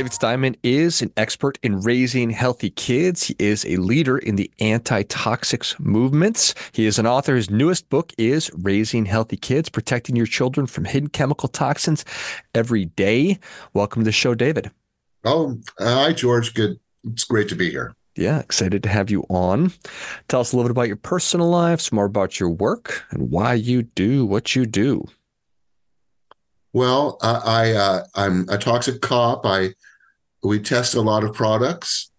David Steinman is an expert in raising healthy kids. He is a leader in the anti toxics movements. He is an author. His newest book is Raising Healthy Kids Protecting Your Children from Hidden Chemical Toxins Every Day. Welcome to the show, David. Oh, hi, George. Good. It's great to be here. Yeah, excited to have you on. Tell us a little bit about your personal life, some more about your work, and why you do what you do. Well, I, I uh, I'm a toxic cop. I we test a lot of products,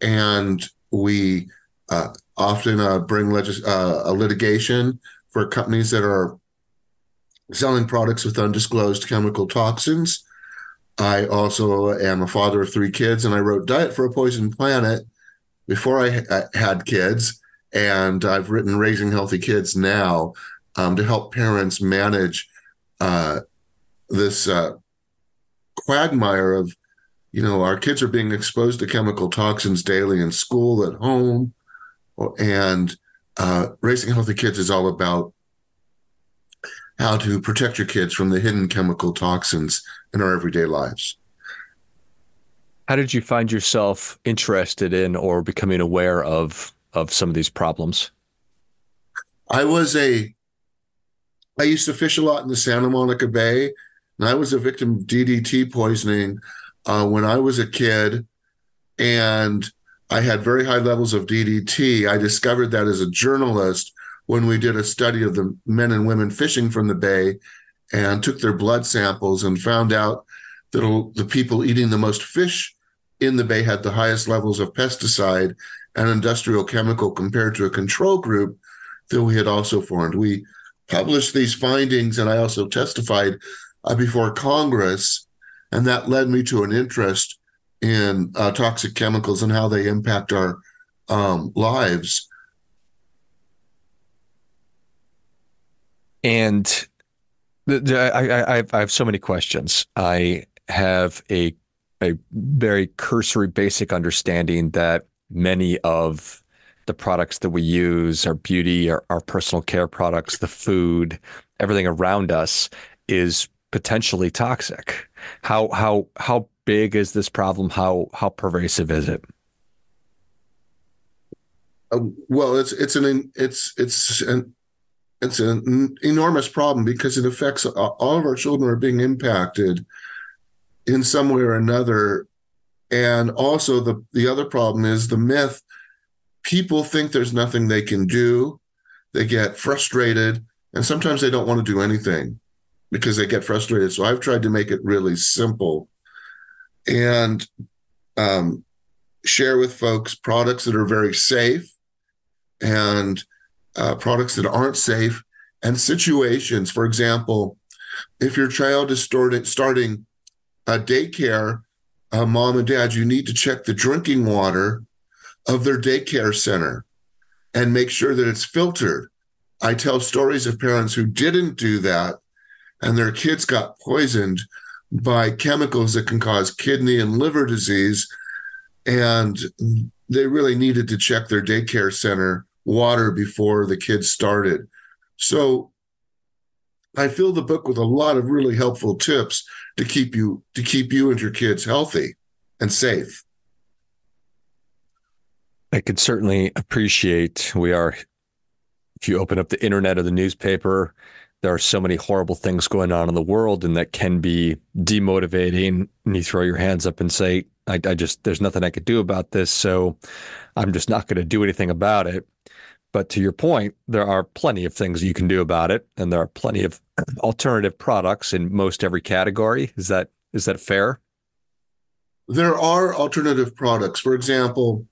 and we uh, often uh, bring legis- uh, a litigation for companies that are selling products with undisclosed chemical toxins. I also am a father of three kids, and I wrote Diet for a Poisoned Planet before I ha- had kids. And I've written Raising Healthy Kids now um, to help parents manage uh, this uh, quagmire of, you know, our kids are being exposed to chemical toxins daily in school, at home, and uh, raising healthy kids is all about how to protect your kids from the hidden chemical toxins in our everyday lives. How did you find yourself interested in or becoming aware of of some of these problems? I was a I used to fish a lot in the Santa Monica Bay and I was a victim of DDT poisoning uh, when I was a kid, and I had very high levels of DDT. I discovered that as a journalist when we did a study of the men and women fishing from the bay and took their blood samples and found out that the people eating the most fish in the bay had the highest levels of pesticide and industrial chemical compared to a control group that we had also formed. We published these findings, and I also testified uh, before Congress, and that led me to an interest in uh, toxic chemicals and how they impact our um, lives. And I, I, I have so many questions. I have a a very cursory, basic understanding that many of the products that we use, our beauty, our, our personal care products, the food, everything around us is potentially toxic. How how how big is this problem? How how pervasive is it? Uh, well, it's it's an it's it's an it's an enormous problem because it affects all of our children are being impacted in some way or another. And also the the other problem is the myth. People think there's nothing they can do. They get frustrated, and sometimes they don't want to do anything because they get frustrated. So I've tried to make it really simple and um, share with folks products that are very safe and uh, products that aren't safe and situations. For example, if your child is starting, starting a daycare, uh, mom and dad, you need to check the drinking water of their daycare center and make sure that it's filtered. I tell stories of parents who didn't do that and their kids got poisoned by chemicals that can cause kidney and liver disease. And they really needed to check their daycare center water before the kids started. So I fill the book with a lot of really helpful tips to keep you to keep you and your kids healthy and safe. I could certainly appreciate we are if you open up the internet or the newspaper, there are so many horrible things going on in the world and that can be demotivating. And you throw your hands up and say I, I just there's nothing i could do about this so i'm just not going to do anything about it. But to your point there are plenty of things you can do about it and there are plenty of alternative products in most every category. Is that is that fair? There are alternative products. For example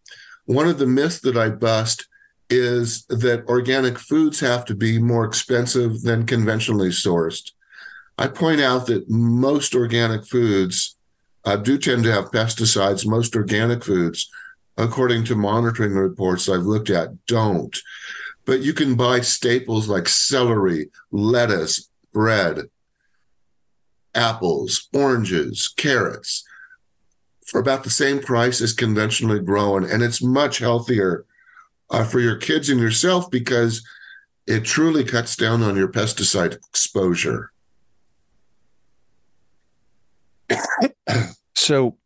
one of the myths that i bust is that organic foods have to be more expensive than conventionally sourced. I point out that most organic foods uh, do tend to have pesticides. Most organic foods, according to monitoring reports I've looked at, don't. But you can buy staples like celery, lettuce, bread, apples, oranges, carrots for about the same price as conventionally grown. And it's much healthier uh, for your kids and yourself because it truly cuts down on your pesticide exposure. so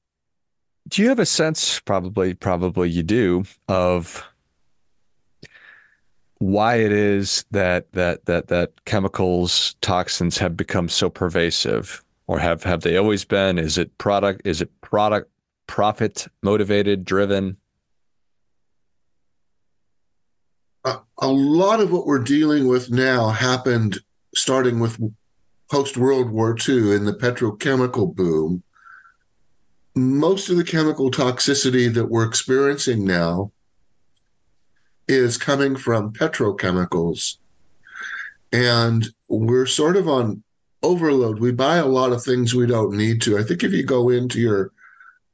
do you have a sense, probably, probably you do, of why it is that that that that chemicals, toxins have become so pervasive, or have have they always been? Is it product? Is it product profit motivated, driven? A, lot of what we're dealing with now happened starting with post World War II in the petrochemical boom most of the chemical toxicity that we're experiencing now is coming from petrochemicals. And we're sort of on overload. We buy a lot of things we don't need to. I think if you go into your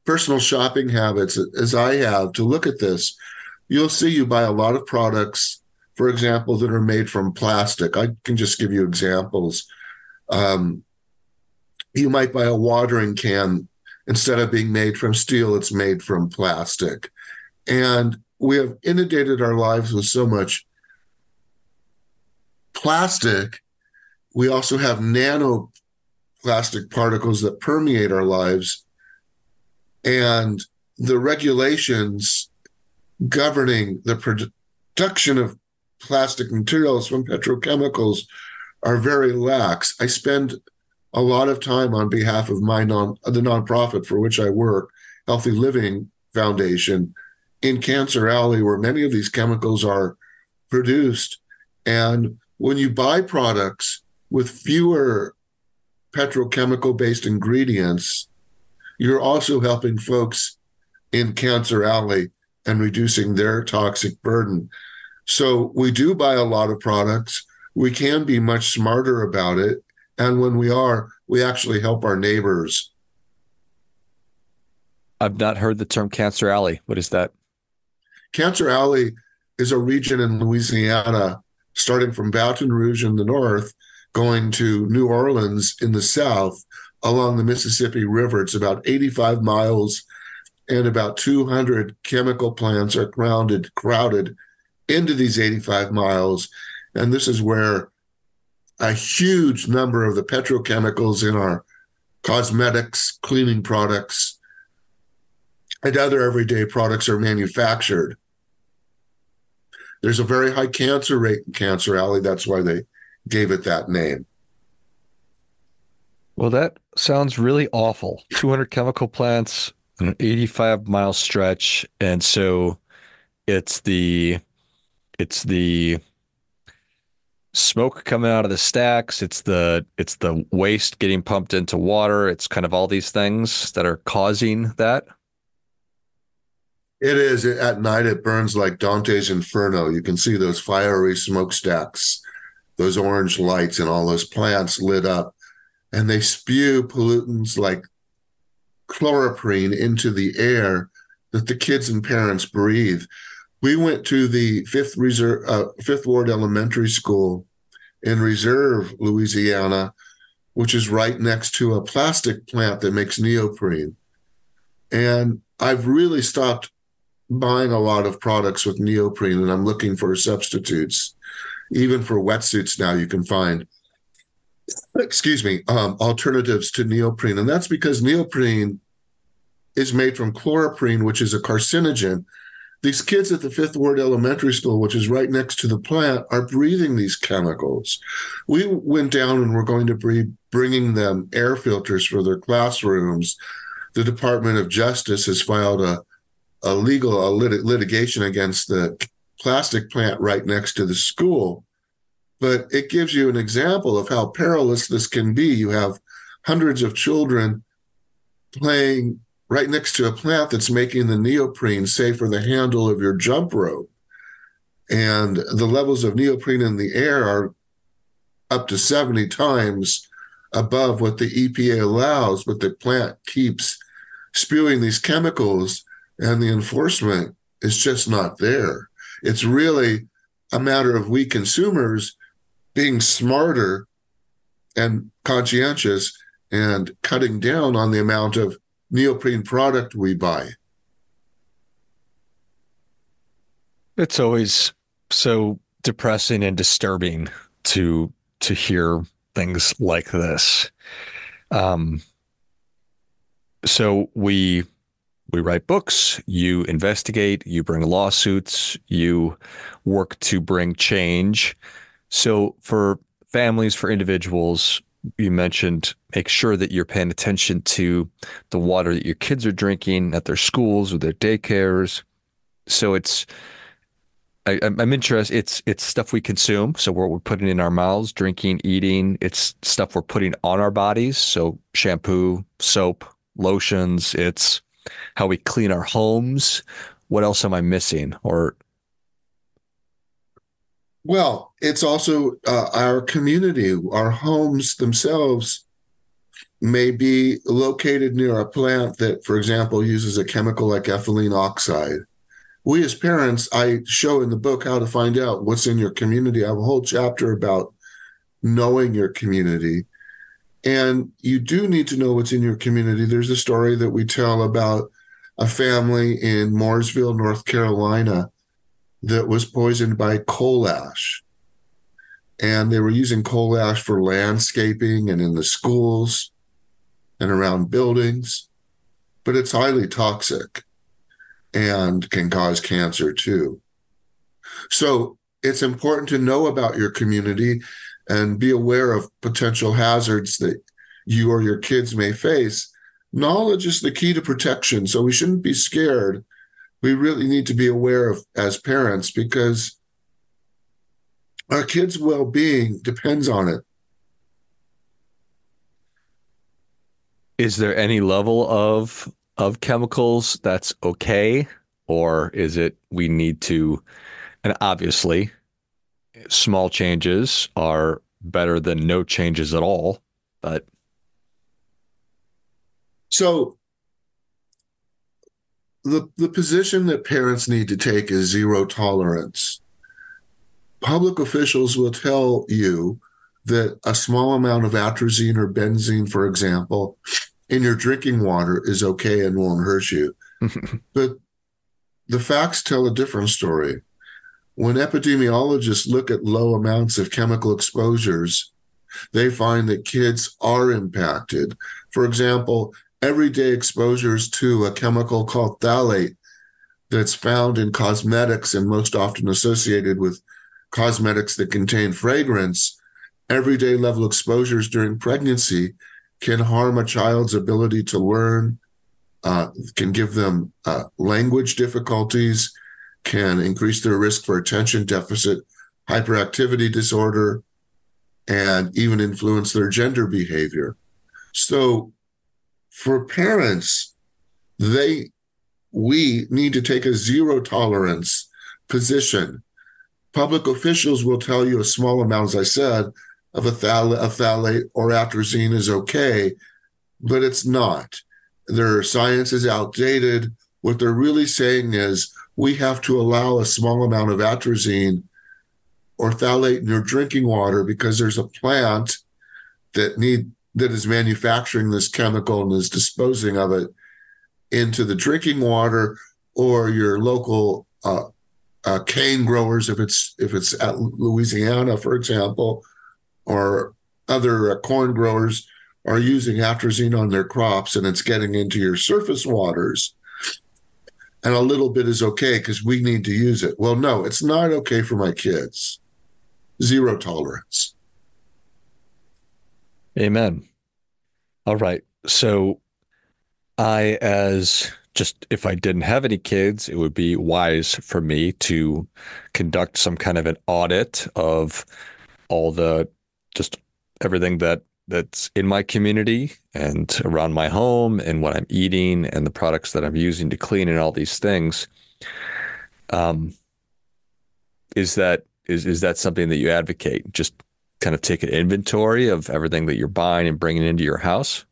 personal shopping habits, as I have, to look at this, you'll see you buy a lot of products, for example, that are made from plastic. I can just give you examples. Um, you might buy a watering can instead of being made from steel, it's made from plastic. And we have inundated our lives with so much plastic. We also have nanoplastic particles that permeate our lives. And the regulations governing the production of plastic materials from petrochemicals are very lax. I spend a lot of time on behalf of my non the nonprofit for which I work, Healthy Living Foundation, in Cancer Alley, where many of these chemicals are produced. And when you buy products with fewer petrochemical based ingredients, you're also helping folks in Cancer Alley and reducing their toxic burden. So we do buy a lot of products. We can be much smarter about it. And when we are, we actually help our neighbors. I've not heard the term Cancer Alley. What is that? Cancer Alley is a region in Louisiana, starting from Baton Rouge in the north, going to New Orleans in the south along the Mississippi River. It's about 85 miles, and about 200 chemical plants are crowded, crowded into these 85 miles. And this is where a huge number of the petrochemicals in our cosmetics, cleaning products, and other everyday products are manufactured. There's a very high cancer rate in Cancer Alley. That's why they gave it that name. Well, that sounds really awful. 200 chemical plants, an 85 mile stretch, and so it's the it's the smoke coming out of the stacks. It's the it's the waste getting pumped into water. It's kind of all these things that are causing that. It is. At night it burns like dante's inferno. You can see those fiery smokestacks those orange lights and all those plants lit up and they spew pollutants like chloroprene into the air that the kids and parents breathe. We went to the fifth reserve uh, fifth ward elementary school in reserve louisiana which is right next to a plastic plant that makes neoprene. And i've really stopped buying a lot of products with neoprene and i'm looking for substitutes even for wetsuits now you can find excuse me um, alternatives to neoprene and that's because neoprene is made from chloroprene which is a carcinogen these kids at the Fifth Ward Elementary School, which is right next to the plant, are breathing these chemicals. We went down and we're going to be bringing them air filters for their classrooms. The Department of Justice has filed a, a legal a lit- litigation against the plastic plant right next to the school. But it gives you an example of how perilous this can be. You have hundreds of children playing right next to a plant that's making the neoprene, say, for the handle of your jump rope. And the levels of neoprene in the air are up to 70 times above what the EPA allows, but the plant keeps spewing these chemicals, and the enforcement is just not there. It's really a matter of we consumers being smarter and conscientious and cutting down on the amount of neoprene product we buy. It's always so depressing and disturbing to to hear things like this. Um, so we we write books, you investigate, you bring lawsuits, you work to bring change. So for families, for individuals, you mentioned make sure that you're paying attention to the water that your kids are drinking at their schools or their daycares. So it's I, am interested. It's it's stuff we consume. So what we're putting in our mouths, drinking, eating. It's stuff we're putting on our bodies. So shampoo, soap, lotions. It's how we clean our homes. What else am I missing? Or well, it's also uh, our community, our homes themselves may be located near a plant that, for example, uses a chemical like ethylene oxide. We as parents, I show in the book how to find out what's in your community. I have a whole chapter about knowing your community. And you do need to know what's in your community. There's a story that we tell about a family in Mooresville, North Carolina, that was poisoned by coal ash. And they were using coal ash for landscaping and in the schools and around buildings, but it's highly toxic and can cause cancer too. So it's important to know about your community and be aware of potential hazards that you or your kids may face. Knowledge is the key to protection. So we shouldn't be scared we really need to be aware of as parents because our kids' well-being depends on it. Is there any level of of chemicals that's okay or is it we need to and obviously small changes are better than no changes at all but so the, the position that parents need to take is zero tolerance. Public officials will tell you that a small amount of atrazine or benzene, for example, in your drinking water is okay and won't hurt you. but the facts tell a different story. When epidemiologists look at low amounts of chemical exposures, they find that kids are impacted. For example, everyday exposures to a chemical called phthalate that's found in cosmetics and most often associated with cosmetics that contain fragrance, everyday level exposures during pregnancy can harm a child's ability to learn, uh, can give them uh, language difficulties, can increase their risk for attention deficit hyperactivity disorder, and even influence their gender behavior. So, for parents, they we need to take a zero tolerance position. Public officials will tell you a small amount, as I said, of a, phthal- a phthalate or atrazine is okay, but it's not. Their science is outdated. What they're really saying is we have to allow a small amount of atrazine or phthalate in your drinking water because there's a plant that need that is manufacturing this chemical and is disposing of it into the drinking water or your local uh, uh, cane growers if it's if it's at Louisiana, for example, or other uh, corn growers are using atrazine on their crops and it's getting into your surface waters. And a little bit is okay because we need to use it. Well, no, it's not okay for my kids. Zero tolerance. Amen. All right. So I, as just if I didn't have any kids, it would be wise for me to conduct some kind of an audit of all the just everything that that's in my community and around my home and what I'm eating and the products that I'm using to clean and all these things. Um, is that is is that something that you advocate? Just kind of take an inventory of everything that you're buying and bringing into your house?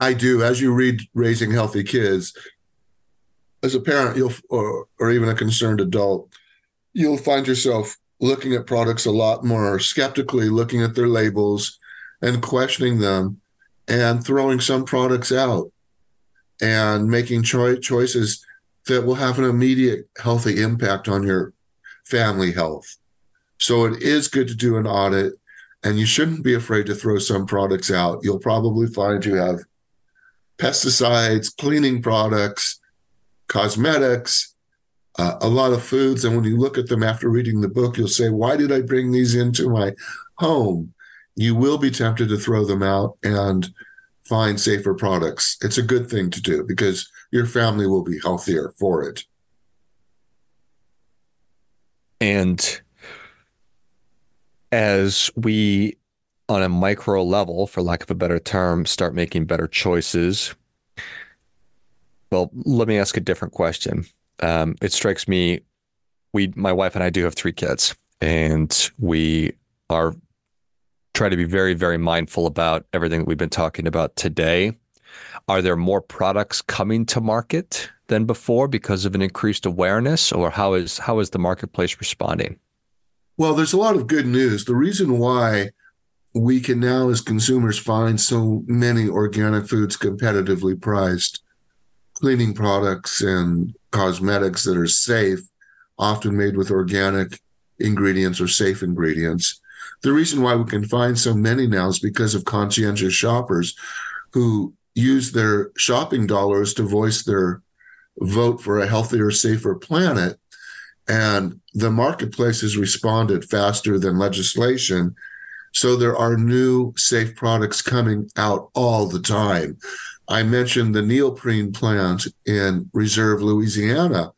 I do. As you read Raising Healthy Kids, as a parent, you'll or, or even a concerned adult, you'll find yourself looking at products a lot more skeptically, looking at their labels and questioning them, and throwing some products out and making cho- choices that will have an immediate healthy impact on your family health. So it is good to do an audit and you shouldn't be afraid to throw some products out. You'll probably find you have pesticides, cleaning products, cosmetics, uh, a lot of foods. And when you look at them after reading the book, you'll say, Why did I bring these into my home? You will be tempted to throw them out and find safer products. It's a good thing to do because your family will be healthier for it. And as we, on a micro level, for lack of a better term, start making better choices, well, let me ask a different question. Um, it strikes me, we, my wife and I do have three kids, and we are try to be very, very mindful about everything that we've been talking about today. Are there more products coming to market than before because of an increased awareness, or how is how is the marketplace responding? Well, there's a lot of good news. The reason why we can now, as consumers, find so many organic foods competitively priced, cleaning products and cosmetics that are safe, often made with organic ingredients or safe ingredients. The reason why we can find so many now is because of conscientious shoppers who use their shopping dollars to voice their vote for a healthier, safer planet. And the marketplace has responded faster than legislation. So there are new safe products coming out all the time. I mentioned the neoprene plant in Reserve, Louisiana.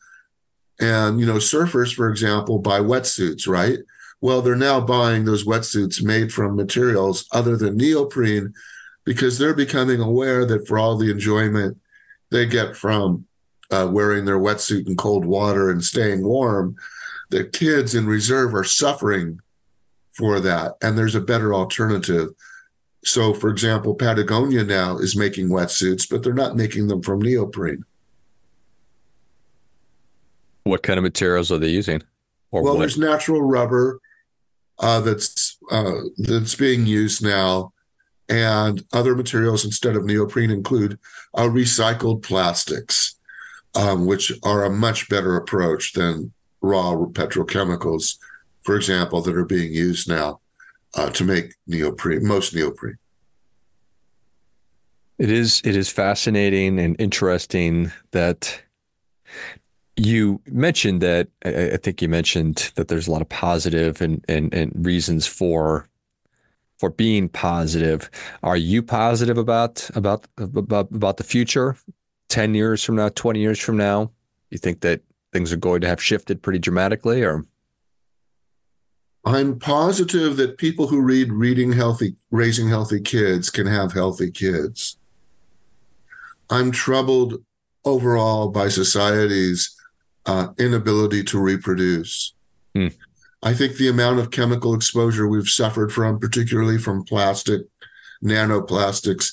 And, you know, surfers, for example, buy wetsuits, right? Well, they're now buying those wetsuits made from materials other than neoprene because they're becoming aware that for all the enjoyment they get from uh, wearing their wetsuit in cold water and staying warm, the kids in reserve are suffering for that. And there's a better alternative. So, for example, Patagonia now is making wetsuits, but they're not making them from neoprene. What kind of materials are they using? well, what? there's natural rubber uh, that's uh, that's being used now, and other materials instead of neoprene include uh, recycled plastics, um, which are a much better approach than raw petrochemicals, for example, that are being used now uh, to make neoprene, most neoprene. It is it is fascinating and interesting that you mentioned that I, think you mentioned that there's a lot of positive and, and and reasons for for being positive. Are you positive about about about about the future? 10 years from now, 20 years from now? You think that things are going to have shifted pretty dramatically or I'm positive that people who read reading healthy raising healthy kids can have healthy kids. I'm troubled overall by society's uh, inability to reproduce. Hmm. I think the amount of chemical exposure we've suffered from, particularly from plastic, nanoplastics,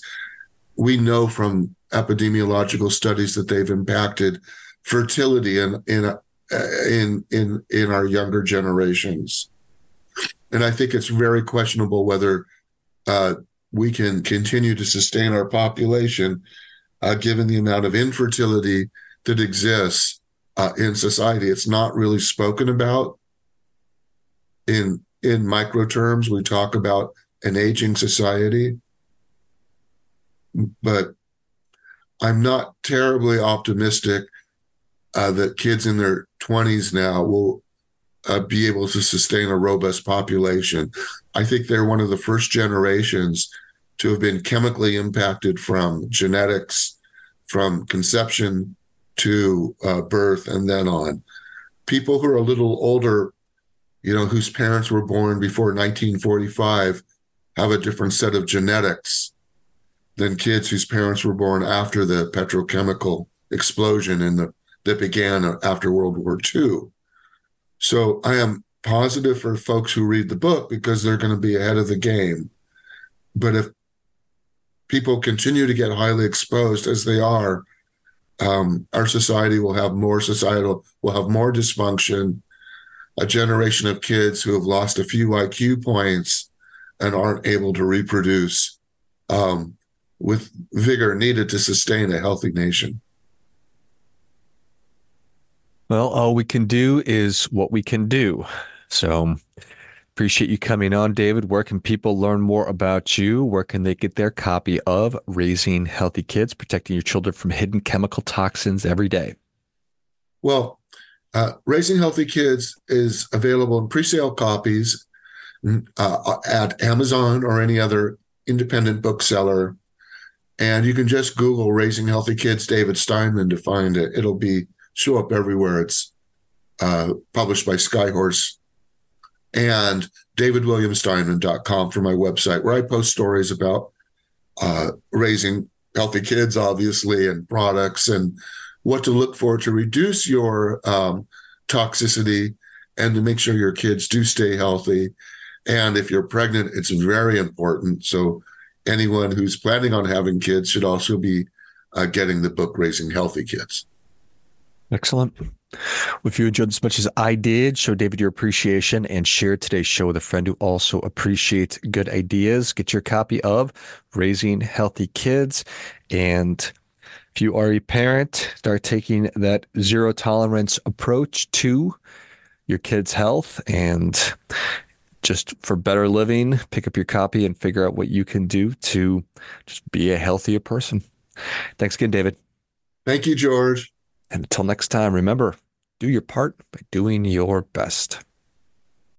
we know from epidemiological studies that they've impacted fertility in in uh, in in in our younger generations. And I think it's very questionable whether uh, we can continue to sustain our population uh, given the amount of infertility that exists uh, in society. It's not really spoken about in in micro terms. We talk about an aging society, but I'm not terribly optimistic uh, that kids in their 20s now will uh, be able to sustain a robust population. I think they're one of the first generations to have been chemically impacted from genetics, from conception to uh, birth and then on. People who are a little older, you know, whose parents were born before 1945 have a different set of genetics than kids whose parents were born after the petrochemical explosion in the that began after World War II. So I am positive for folks who read the book because they're going to be ahead of the game. But if people continue to get highly exposed as they are um, our society will have more societal, will have more dysfunction, a generation of kids who have lost a few IQ points and aren't able to reproduce um, with vigor needed to sustain a healthy nation. Well, all we can do is what we can do. So Appreciate you coming on, David. Where can people learn more about you? Where can they get their copy of Raising Healthy Kids, Protecting Your Children from Hidden Chemical Toxins Every Day? Well, uh, Raising Healthy Kids is available in pre sale copies uh, at Amazon or any other independent bookseller. And you can just Google Raising Healthy Kids David Steinman to find it. It'll be show up everywhere. It's uh, published by Skyhorse and davidwilliamsteinman.com for my website, where I post stories about uh, raising healthy kids, obviously, and products and what to look for to reduce your um, toxicity and to make sure your kids do stay healthy. And if you're pregnant, it's very important. So anyone who's planning on having kids should also be uh, getting the book Raising Healthy Kids. Excellent. If you enjoyed as much as I did, show David your appreciation and share today's show with a friend who also appreciates good ideas. Get your copy of Raising Healthy Kids. And if you are a parent, start taking that zero tolerance approach to your kids' health and just for better living, pick up your copy and figure out what you can do to just be a healthier person. Thanks again, David. Thank you, George. And until next time, remember do your part by doing your best.